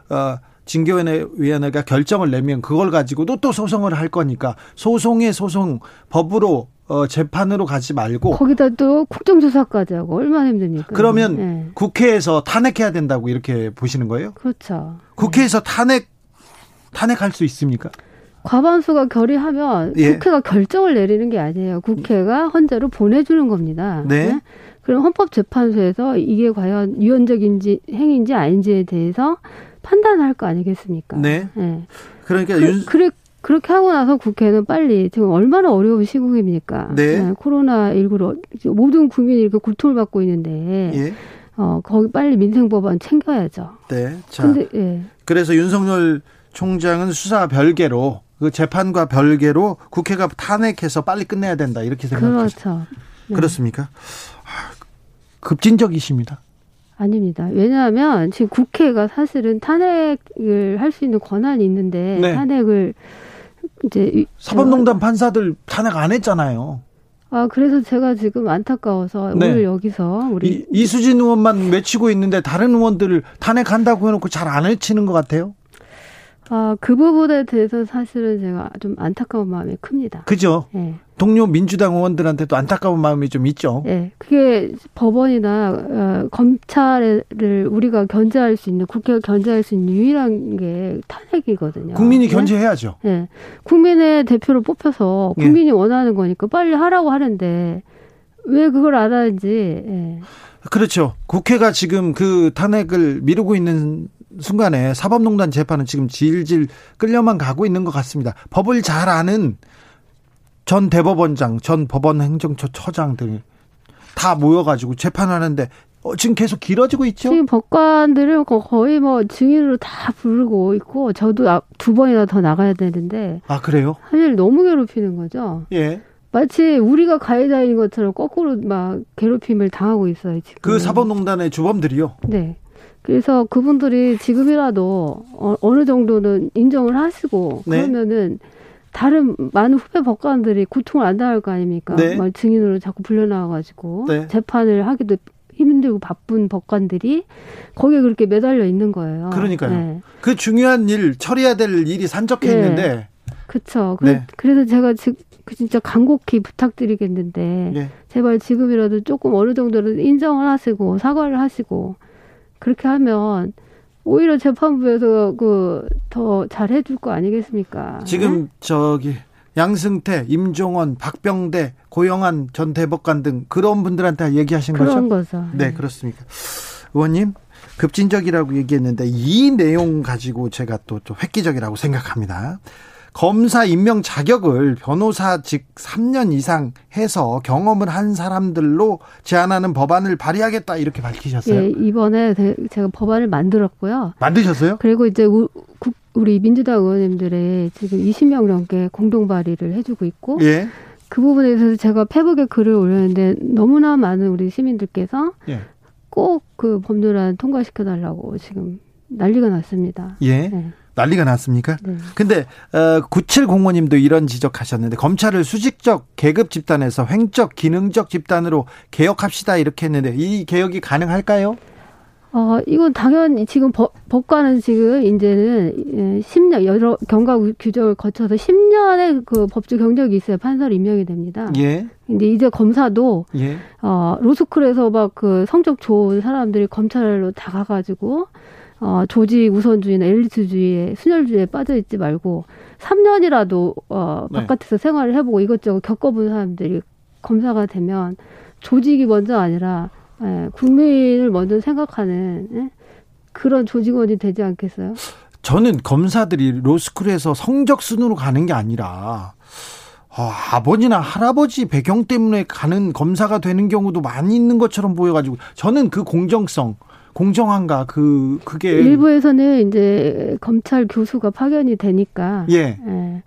어 징계위원회가 결정을 내면 그걸 가지고도 또 소송을 할 거니까 소송의 소송 법으로 어, 재판으로 가지 말고 거기다 또 국정조사까지 하고 얼마나 힘듭니까? 그러면 네. 국회에서 탄핵해야 된다고 이렇게 보시는 거예요? 그렇죠. 국회에서 탄핵 탄핵할 수 있습니까? 과반수가 결의하면 예. 국회가 결정을 내리는 게 아니에요. 국회가 헌재로 보내주는 겁니다. 네. 네? 그럼 헌법재판소에서 이게 과연 유연적인지 행인지 아닌지에 대해서 판단할 거 아니겠습니까? 네. 네. 그러니까 그, 윤... 그래 그렇게 하고 나서 국회는 빨리 지금 얼마나 어려운 시국입니까? 네. 네 코로나 19로 모든 국민이 이렇게 고통을 받고 있는데 예. 어 거기 빨리 민생 법안 챙겨야죠. 네. 자. 근데, 예. 그래서 윤석열 총장은 수사 별개로 그 재판과 별개로 국회가 탄핵해서 빨리 끝내야 된다 이렇게 생각하죠. 그렇죠. 네. 그렇습니까? 아, 급진적이십니다. 아닙니다. 왜냐하면 지금 국회가 사실은 탄핵을 할 수 있는 권한이 있는데 네. 탄핵을 이제 사법농단 판사들 탄핵 안 했잖아요. 아 그래서 제가 지금 안타까워서 네. 오늘 여기서 우리 이, 이수진 의원만 외치고 있는데 다른 의원들을 탄핵한다고 해놓고 잘 안 외치는 것 같아요. 아, 그 부분에 대해서 사실은 제가 좀 안타까운 마음이 큽니다. 그죠? 네. 동료 민주당 의원들한테도 안타까운 마음이 좀 있죠. 네. 그게 법원이나 어, 검찰을 우리가 견제할 수 있는 국회가 견제할 수 있는 유일한 게 탄핵이거든요. 국민이 네? 견제해야죠. 네. 국민의 대표를 뽑혀서 예. 국민이 네. 원하는 거니까 빨리 하라고 하는데 왜 그걸 안 하는지. 예. 그렇죠. 국회가 지금 그 탄핵을 미루고 있는 순간에 사법농단 재판은 지금 질질 끌려만 가고 있는 것 같습니다. 법을 잘 아는 전 대법원장, 전 법원 행정처 처장들 다 모여가지고 재판하는데 어, 지금 계속 길어지고 있죠. 지금 법관들은 거의 뭐 증인으로 다 부르고 있고 저도 아, 두 번이나 더 나가야 되는데. 아 그래요? 사실 너무 괴롭히는 거죠. 예. 마치 우리가 가해자인 것처럼 거꾸로 막 괴롭힘을 당하고 있어요 지금. 그 사법농단의 주범들이요. 네. 그래서 그분들이 지금이라도 어, 느 정도는 인정을 하시고 네. 그러면은 다른 많은 후배 법관들이 고통을 안 당할 거 아닙니까? 네. 막 증인으로 자꾸 불려나와가지고 네. 재판을 하기도 힘들고 바쁜 법관들이 거기에 그렇게 매달려 있는 거예요. 그러니까요. 네. 그 중요한 일 처리해야 될 일이 산적해 네. 있는데. 그렇죠. 그, 그래서 제가 지, 그 진짜 간곡히 부탁드리겠는데 네. 제발 지금이라도 조금 어느 정도는 인정을 하시고 사과를 하시고 그렇게 하면 오히려 재판부에서 그 더 잘해줄 거 아니겠습니까? 지금 네? 저기 양승태, 임종원, 박병대, 고영한 전 대법관 등 그런 분들한테 얘기하신 그런 거죠? 그런 거죠. 네, 네, 그렇습니까? 의원님 급진적이라고 얘기했는데 이 내용 가지고 제가 또, 또 획기적이라고 생각합니다. 검사 임명 자격을 변호사직 3년 이상 해서 경험을 한 사람들로 제한하는 법안을 발의하겠다 이렇게 밝히셨어요. 예, 이번에 제가 법안을 만들었고요. 만드셨어요? 그리고 이제 우리 민주당 의원님들의 지금 20명 넘게 공동 발의를 해주고 있고 예. 그 부분에 대해서 제가 페북에 글을 올렸는데 너무나 많은 우리 시민들께서 예. 꼭그 법률안 통과시켜 달라고 지금 난리가 났습니다. 예. 네. 난리가 났습니까? 네. 근데 어 9705님도 이런 지적하셨는데 검찰을 수직적 계급 집단에서 횡적 기능적 집단으로 개혁합시다 이렇게 했는데 이 개혁이 가능할까요? 어, 이건 당연히 지금 법, 법과는 지금 이제는 10년, 예, 여러 경과 규정을 거쳐서 10년의 그 법조 경력이 있어야 판사로 임명이 됩니다. 예. 근데 이제 검사도, 예. 어, 로스쿨에서 막 그 성적 좋은 사람들이 검찰로 다 가가지고, 어, 조직 우선주의나 엘리트주의에, 순혈주의에 빠져있지 말고, 3년이라도, 어, 네. 바깥에서 생활을 해보고 이것저것 겪어본 사람들이 검사가 되면 조직이 먼저 아니라 예, 국민을 먼저 생각하는 예? 그런 조직원이 되지 않겠어요? 저는 검사들이 로스쿨에서 성적 순으로 가는 게 아니라 어, 아버지나 할아버지 배경 때문에 가는 검사가 되는 경우도 많이 있는 것처럼 보여가지고 저는 그 공정성 공정한가 그 그게 일부에서는 이제 검찰 교수가 파견이 되니까 예. 예,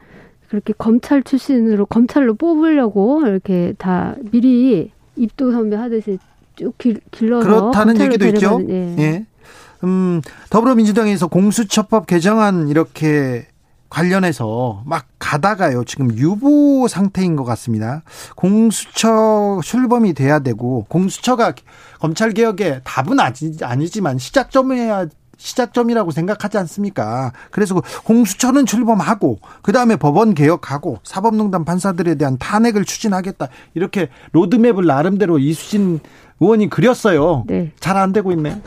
그렇게 검찰 출신으로 검찰로 뽑으려고 이렇게 다 미리 입도 선배 하듯이 쭉 길, 길러서 그렇다는 얘기도 있죠. 데려가는, 예. 예. 음, 더불어민주당에서 공수처법 개정안 이렇게 관련해서 막 가다가요. 지금 유보 상태인 것 같습니다. 공수처 출범이 돼야 되고 공수처가 검찰 개혁의 답은 아니, 아니지 만 시작점이야 시작점이라고 생각하지 않습니까? 그래서 그 공수처는 출범하고 그 다음에 법원 개혁하고 사법농단 판사들에 대한 탄핵을 추진하겠다 이렇게 로드맵을 나름대로 이수진 의원이 그렸어요. 네. 잘 안 되고 있네.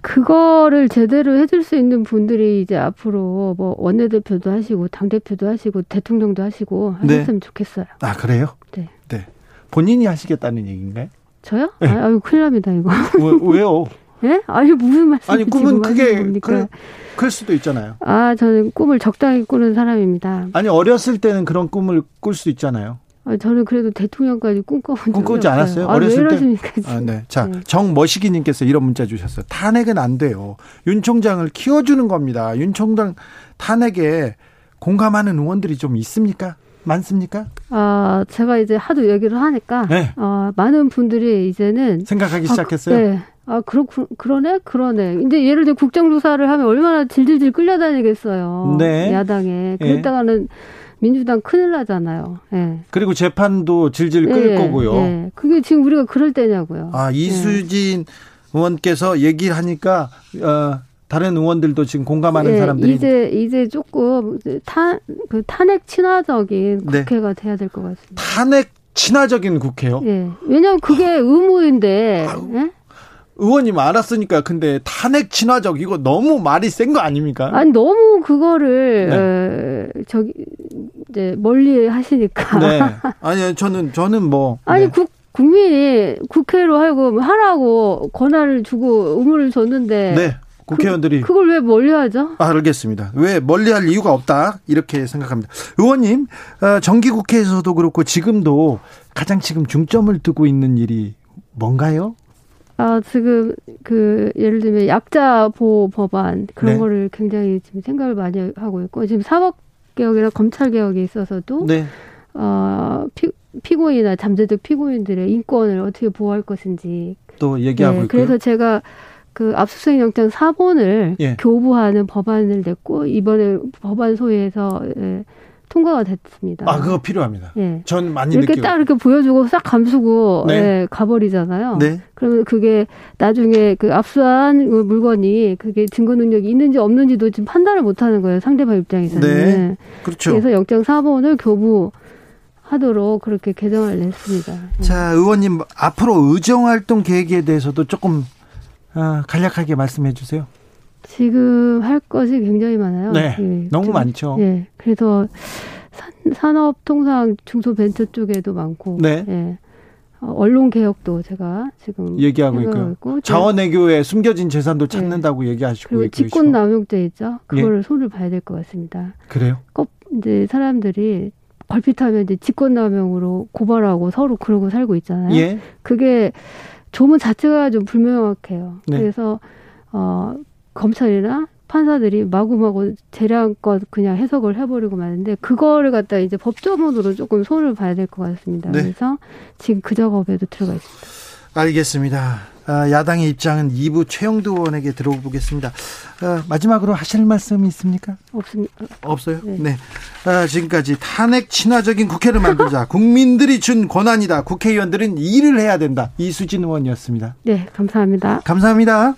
그거를 제대로 해줄 수 있는 분들이 이제 앞으로 뭐 원내대표도 하시고 당대표도 하시고 대통령도 하시고 네. 하셨으면 좋겠어요. 아 그래요? 네. 네. 본인이 하시겠다는 얘기인가요? 저요? 네. 아, 아유, 큰일 납니다, 이거. 왜, 왜요? 예? 아니, 무슨 말씀 아니 꿈은 크게 겁니까? 클, 클 수도 있잖아요. 아, 저는 꿈을 적당히 꾸는 사람입니다. 아니 어렸을 때는 그런 꿈을 꿀 수 있잖아요. 아, 저는 그래도 대통령까지 꿈꿔본 적이 꿈꾸지 없어요. 않았어요? 아, 어렸을 때? 아, 네. 자, 네. 정머시기님께서 이런 문자 주셨어요. 탄핵은 안 돼요. 윤 총장을 키워주는 겁니다. 윤 총장 탄핵에 공감하는 의원들이 좀 있습니까? 많습니까? 아, 제가 이제 하도 얘기를 하니까, 네. 어, 많은 분들이 이제는 생각하기 아, 시작했어요. 네. 아, 그렇구, 그러네? 그러네. 이제 예를 들어 국정조사를 하면 얼마나 질질질 끌려다니겠어요. 네. 야당에. 그랬다가는 민주당 큰일 나잖아요. 예. 그리고 재판도 질질 끌 예, 거고요. 예. 그게 지금 우리가 그럴 때냐고요. 아, 이수진 의원께서 얘기를 하니까 어, 다른 의원들도 지금 공감하는 예, 사람들이 이제 이제 조금 탄, 그 탄핵 친화적인 네. 국회가 돼야 될 것 같습니다. 탄핵 친화적인 국회요. 예. 왜냐하면 그게 의무인데, 아유. 예? 의원님 알았으니까 근데 탄핵 친화적 이거 너무 말이 센 거 아닙니까? 아니 너무 그거를 네. 어, 저기 이제 멀리 하시니까. 네. 아니 저는 저는 뭐 아니 네. 국 국민이 국회로 하고 하라고 권한을 주고 의무를 줬는데 네. 국회의원들이 그 걸 왜 멀리 하죠? 아, 알겠습니다. 왜 멀리할 이유가 없다 이렇게 생각합니다. 의원님 어, 정기 국회에서도 그렇고 지금도 가장 지금 중점을 두고 있는 일이 뭔가요? 아 지금 그 예를 들면 약자 보호 법안 그런 네. 거를 굉장히 지금 생각을 많이 하고 있고 지금 사법 개혁이나 검찰 개혁에 있어서도 네. 어 피, 피고인이나 잠재적 피고인들의 인권을 어떻게 보호할 것인지 또 얘기하고 네, 있고요. 그래서 제가 그 압수수색 영장 사본을 예. 교부하는 법안을 냈고 이번에 법안 소위에서 예, 통과가 됐습니다. 아, 그거 필요합니다. 예. 전 많이 이렇게 느끼고. 딱 이렇게 보여주고 싹 감수고 네. 예, 가버리잖아요. 네. 그러면 그게 나중에 그 압수한 그 물건이 그게 증거 능력이 있는지 없는지도 지금 판단을 못하는 거예요. 상대방 입장에서는. 네. 그렇죠. 그래서 영장 사본을 교부 하도록 그렇게 개정을 냈습니다. 예. 자, 의원님 앞으로 의정 활동 계획에 대해서도 조금 어, 간략하게 말씀해 주세요. 지금 할 것이 굉장히 많아요. 네. 예, 너무 좀, 많죠. 예. 그래서 산, 산업 통상 중소벤처 쪽에도 많고, 네. 예. 어, 언론 개혁도 제가 지금 얘기하고 있고요. 있고, 자원외교에 숨겨진 재산도 찾는다고 얘기하시고 네. 그리고 있고 직권 남용죄 있죠. 예. 그거를 손을 봐야 될 것 같습니다. 그래요? 꼭 이제 사람들이 걸핏하면 이제 직권 남용으로 고발하고 서로 그러고 살고 있잖아요. 예. 그게 조문 자체가 좀 불명확해요. 네. 그래서 어 검찰이나 판사들이 마구마구 재량껏 그냥 해석을 해버리고 마는데 그거를 갖다 이제 법조문으로 조금 손을 봐야 될 것 같습니다. 네. 그래서 지금 그 작업에도 들어가 있습니다. 알겠습니다. 아, 야당의 입장은 2부 최영두 의원에게 들어보겠습니다. 아, 마지막으로 하실 말씀이 있습니까? 없습니다. 없어요? 네. 네. 아, 지금까지 탄핵 친화적인 국회를 만들자. 국민들이 준 권한이다. 국회의원들은 일을 해야 된다. 이수진 의원이었습니다. 네, 감사합니다. 감사합니다.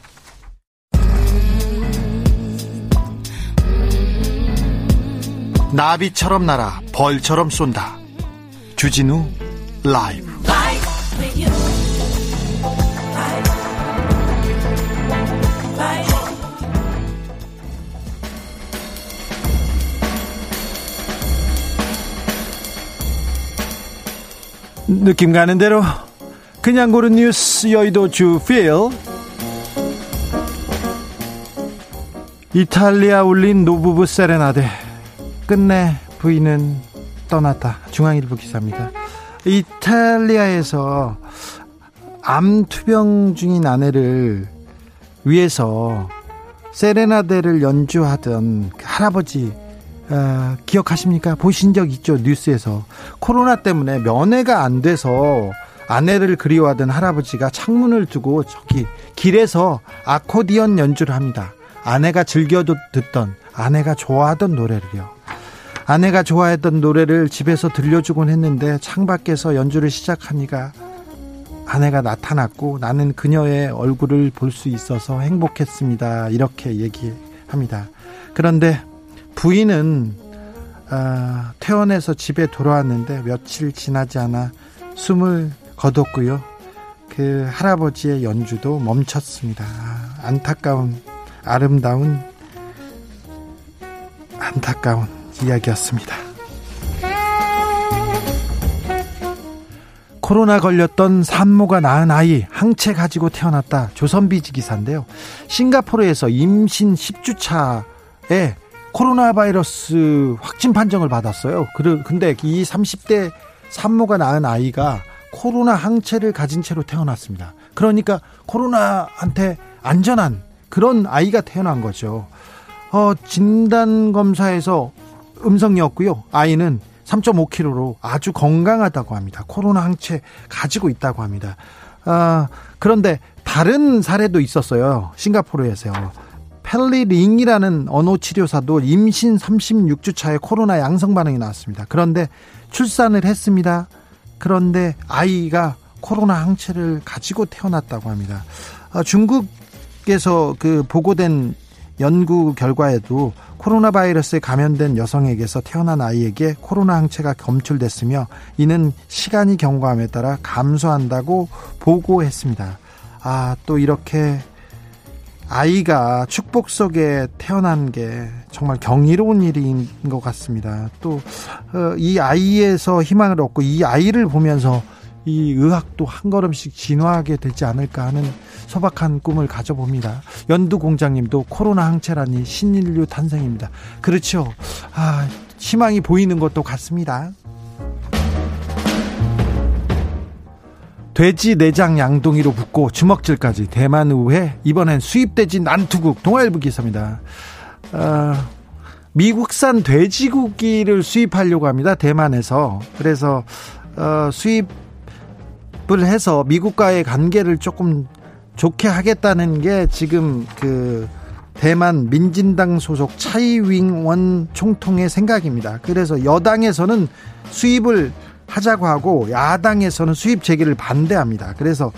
나비처럼 날아 벌처럼 쏜다. 주진우 라이브 느낌 가는 대로 그냥 고른 뉴스 여의도 주필 이탈리아 울린 노부부 세레나데 끝내 부인은 떠났다. 중앙일보 기사입니다. 이탈리아에서 암 투병 중인 아내를 위해서 세레나데를 연주하던 그 할아버지 어, 기억하십니까? 보신 적 있죠 뉴스에서 코로나 때문에 면회가 안 돼서 아내를 그리워하던 할아버지가 창문을 두고 저기 길에서 아코디언 연주를 합니다. 아내가 즐겨 듣던 아내가 좋아하던 노래를요. 아내가 좋아했던 노래를 집에서 들려주곤 했는데 창밖에서 연주를 시작하니까 아내가 나타났고 나는 그녀의 얼굴을 볼 수 있어서 행복했습니다. 이렇게 얘기합니다. 그런데 부인은 아, 퇴원해서 집에 돌아왔는데 며칠 지나지 않아 숨을 거뒀고요. 그 할아버지의 연주도 멈췄습니다. 안타까운 아름다운 안타까운 이야기였습니다. 코로나 걸렸던 산모가 낳은 아이 항체 가지고 태어났다. 조선비지 기사인데요. 싱가포르에서 임신 10주차에 코로나 바이러스 확진 판정을 받았어요. 근데 이 30대 산모가 낳은 아이가 코로나 항체를 가진 채로 태어났습니다. 그러니까 코로나한테 안전한 그런 아이가 태어난 거죠. 어, 진단 검사에서 음성이었고요. 아이는 3.5kg로 아주 건강하다고 합니다. 코로나 항체 가지고 있다고 합니다. 아, 그런데 다른 사례도 있었어요. 싱가포르에서요. 펠리링이라는 언어 치료사도 임신 36주 차에 코로나 양성 반응이 나왔습니다. 그런데 출산을 했습니다. 그런데 아이가 코로나 항체를 가지고 태어났다고 합니다. 아, 중국에서 그 보고된 연구 결과에도 코로나 바이러스에 감염된 여성에게서 태어난 아이에게 코로나 항체가 검출됐으며 이는 시간이 경과함에 따라 감소한다고 보고했습니다. 아, 또 이렇게 아이가 축복 속에 태어난 게 정말 경이로운 일인 것 같습니다. 또이 어, 아이에서 희망을 얻고 이 아이를 보면서 이 의학도 한 걸음씩 진화하게 되지 않을까 하는 소박한 꿈을 가져봅니다. 연두 공장님도 코로나 항체라니 신인류 탄생입니다. 그렇죠. 아, 희망이 보이는 것도 같습니다. 돼지 내장 양동이로 붓고 주먹질까지 대만 의회 이번엔 수입돼지 난투국 동아일보 기사입니다. 어, 미국산 돼지고기를 수입하려고 합니다. 대만에서 그래서 어, 수입을 해서 미국과의 관계를 조금 좋게 하겠다는 게 지금 그 대만 민진당 소속 차이윙원 총통의 생각입니다. 그래서 여당에서는 수입을 하자고 하고 야당에서는 수입 재개를 반대합니다. 그래서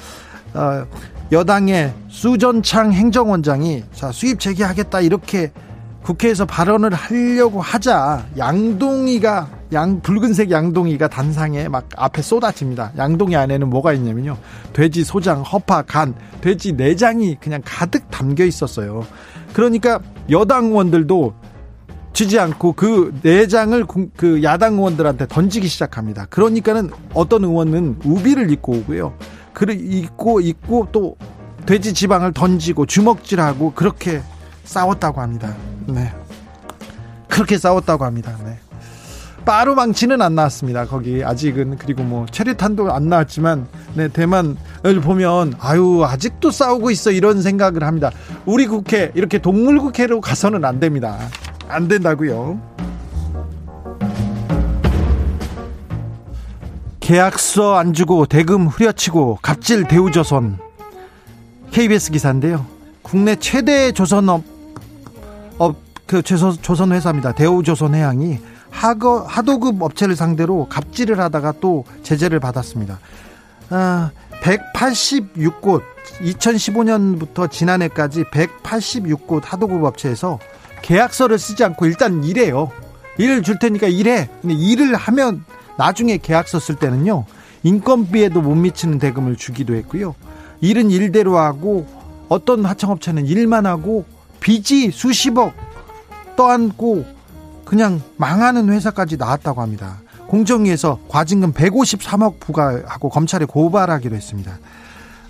어, 여당의 수전창 행정원장이 자 수입 재개하겠다 이렇게 국회에서 발언을 하려고 하자 양동이가 양 붉은색 양동이가 단상에 막 앞에 쏟아집니다. 양동이 안에는 뭐가 있냐면요. 돼지 소장, 허파, 간, 돼지 내장이 그냥 가득 담겨 있었어요. 그러니까 여당 의원들도 지지 않고 그 내장을 그 야당 의원들한테 던지기 시작합니다. 그러니까는 어떤 의원은 우비를 입고 오고요. 그를 입고 입고 또 돼지 지방을 던지고 주먹질하고 그렇게 싸웠다고 합니다. 네. 그렇게 싸웠다고 합니다. 네. 빠루망치는 안 나왔습니다. 거기 아직은 그리고 뭐 체류탄도 안 나왔지만 네 대만을 보면 아유 아직도 싸우고 있어 이런 생각을 합니다. 우리 국회 이렇게 동물 국회로 가서는 안 됩니다. 안 된다고요. 계약서 안 주고 대금 후려치고 갑질 대우조선 KBS 기사인데요. 국내 최대 조선업 업그 조선 회사입니다. 대우조선 해양이 하거, 하도급 업체를 상대로 갑질을 하다가 또 제재를 받았습니다. 아, 186곳 2015년부터 지난해까지 186곳 하도급 업체에서 계약서를 쓰지 않고 일단 일해요. 일을 줄 테니까 일해. 근데 일을 하면 나중에 계약서 쓸 때는요. 인건비에도 못 미치는 대금을 주기도 했고요. 일은 일대로 하고 어떤 하청업체는 일만 하고 빚이 수십억 떠안고 그냥 망하는 회사까지 나왔다고 합니다. 공정위에서 과징금 153억 부과하고 검찰에 고발하기로 했습니다.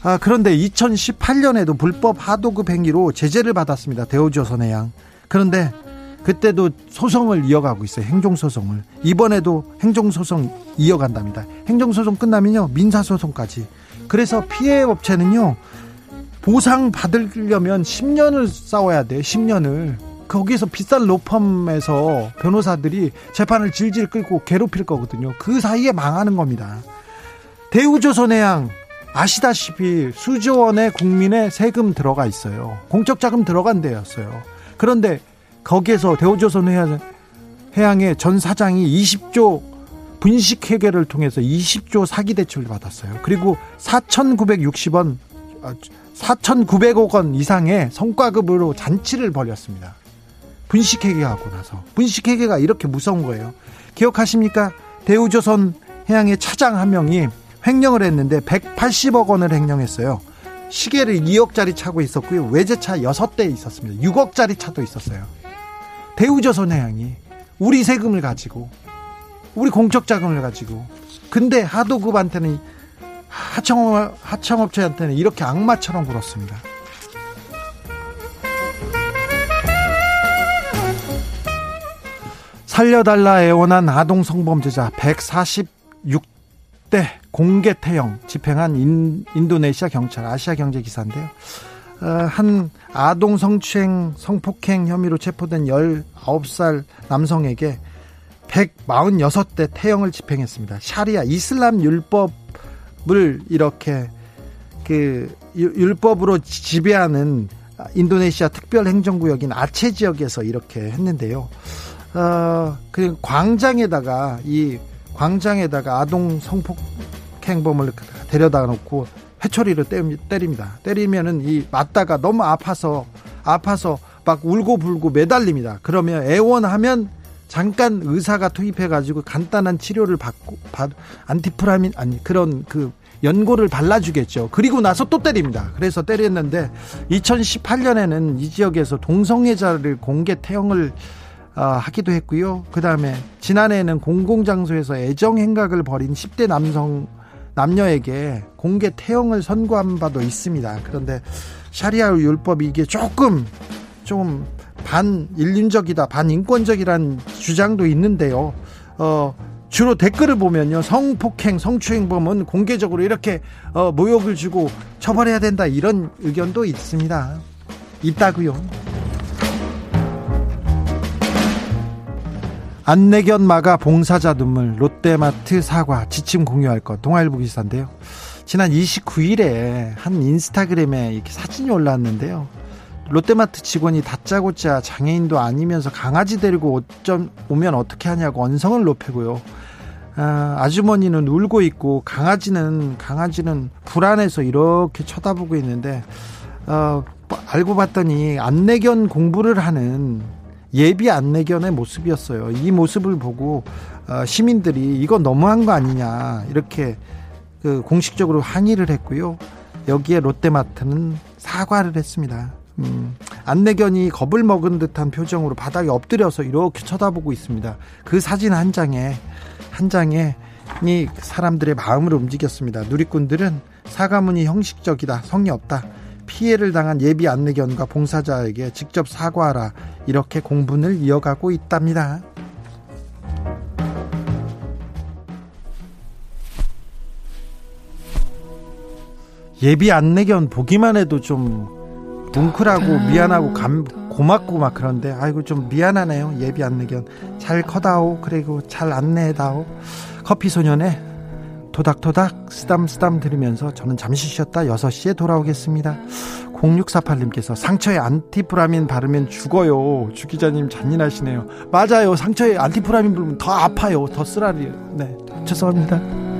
아, 그런데 2018년에도 불법 하도급 행위로 제재를 받았습니다. 대우조선해양. 그런데 그때도 소송을 이어가고 있어요. 행정소송을. 이번에도 행정소송 이어간답니다. 행정소송 끝나면요. 민사소송까지. 그래서 피해 업체는요. 보상 받으려면 10년을 싸워야 돼. 10년을. 거기서 비싼 로펌에서 변호사들이 재판을 질질 끌고 괴롭힐 거거든요. 그 사이에 망하는 겁니다. 대우조선해양 아시다시피 수조 원의 국민의 세금 들어가 있어요. 공적 자금 들어간 데였어요. 그런데 거기에서 대우조선 해양, 해양의 전 사장이 20조 분식 회계를 통해서 20조 사기 대출을 받았어요. 그리고 4,960원 4,900억 원 이상의 성과급으로 잔치를 벌였습니다. 분식 회계하고 나서 분식 회계가 이렇게 무서운 거예요. 기억하십니까? 대우조선 해양의 차장 한 명이 횡령을 했는데 180억 원을 횡령했어요. 시계를 2억짜리 차고 있었고요. 외제차 6대 있었습니다. 6억짜리 차도 있었어요. 대우조선해양이 우리 세금을 가지고 우리 공적 자금을 가지고 근데 하도급한테는 하청 하청업체한테는 이렇게 악마처럼 굴었습니다. 살려달라 애원한 아동 성범죄자 146 대 공개 태형 집행한 인, 도네시아 경찰 아시아 경제 기사인데요. 어, 한 아동 성추행 성폭행 혐의로 체포된 19살 남성에게 146대 태형을 집행했습니다. 샤리아 이슬람 율법을 이렇게 그 율법으로 지배하는 인도네시아 특별 행정구역인 아체 지역에서 이렇게 했는데요. 어, 그 광장에다가 이 광장에다가 아동 성폭행범을 데려다 놓고 회초리로 때립니다. 때리면은 이 맞다가 너무 아파서 아파서 막 울고 불고 매달립니다. 그러면 애원하면 잠깐 의사가 투입해 가지고 간단한 치료를 받고 받 안티프라민 아니 그런 그 연고를 발라주겠죠. 그리고 나서 또 때립니다. 그래서 때렸는데 2018년에는 이 지역에서 동성애자를 공개 태형을 어, 하기도 했고요. 그 다음에 지난해에는 공공장소에서 애정 행각을 벌인 10대 남성 남녀에게 공개 태형을 선고한 바도 있습니다. 그런데 샤리아 율법이 이게 조금 좀 반인륜적이다, 반인권적이라는 주장도 있는데요. 어, 주로 댓글을 보면요. 성폭행, 성추행범은 공개적으로 이렇게 어, 모욕을 주고 처벌해야 된다 이런 의견도 있습니다. 있다고요. 안내견 마가 봉사자 눈물 롯데마트 사과 지침 공유할 것 동아일보 기사인데요. 지난 29일에 한 인스타그램에 이렇게 사진이 올라왔는데요. 롯데마트 직원이 다짜고짜 장애인도 아니면서 강아지 데리고 어쩜 오면 어떻게 하냐고 언성을 높이고요. 아, 아주머니는 울고 있고 강아지는 강아지는 불안해서 이렇게 쳐다보고 있는데 어, 알고 봤더니 안내견 공부를 하는 예비 안내견의 모습이었어요. 이 모습을 보고 어, 시민들이 이건 너무한 거 아니냐 이렇게 그 공식적으로 항의를 했고요. 여기에 롯데마트는 사과를 했습니다. 음, 안내견이 겁을 먹은 듯한 표정으로 바닥에 엎드려서 이렇게 쳐다보고 있습니다. 그 사진 한 장에 한 장에 이 사람들의 마음을 움직였습니다. 누리꾼들은 사과문이 형식적이다, 성의 없다. 피해를 당한 예비 안내견과 봉사자에게 직접 사과하라. 이렇게 공분을 이어가고 있답니다. 예비 안내견 보기만 해도 좀 뭉클하고 미안하고 감, 고맙고 막 그런데 아이고 좀 미안하네요. 예비 안내견. 잘 커다오. 그리고 잘 안내해다오. 커피 소년의 토닥토닥 쓰담쓰담 들으면서 저는 잠시 쉬었다 6시에 돌아오겠습니다. 0648님께서 상처에 안티프라민 바르면 죽어요. 주 기자님 잔인하시네요. 맞아요. 상처에 안티프라민 바르면 더 아파요. 더 쓰라리요 네 죄송합니다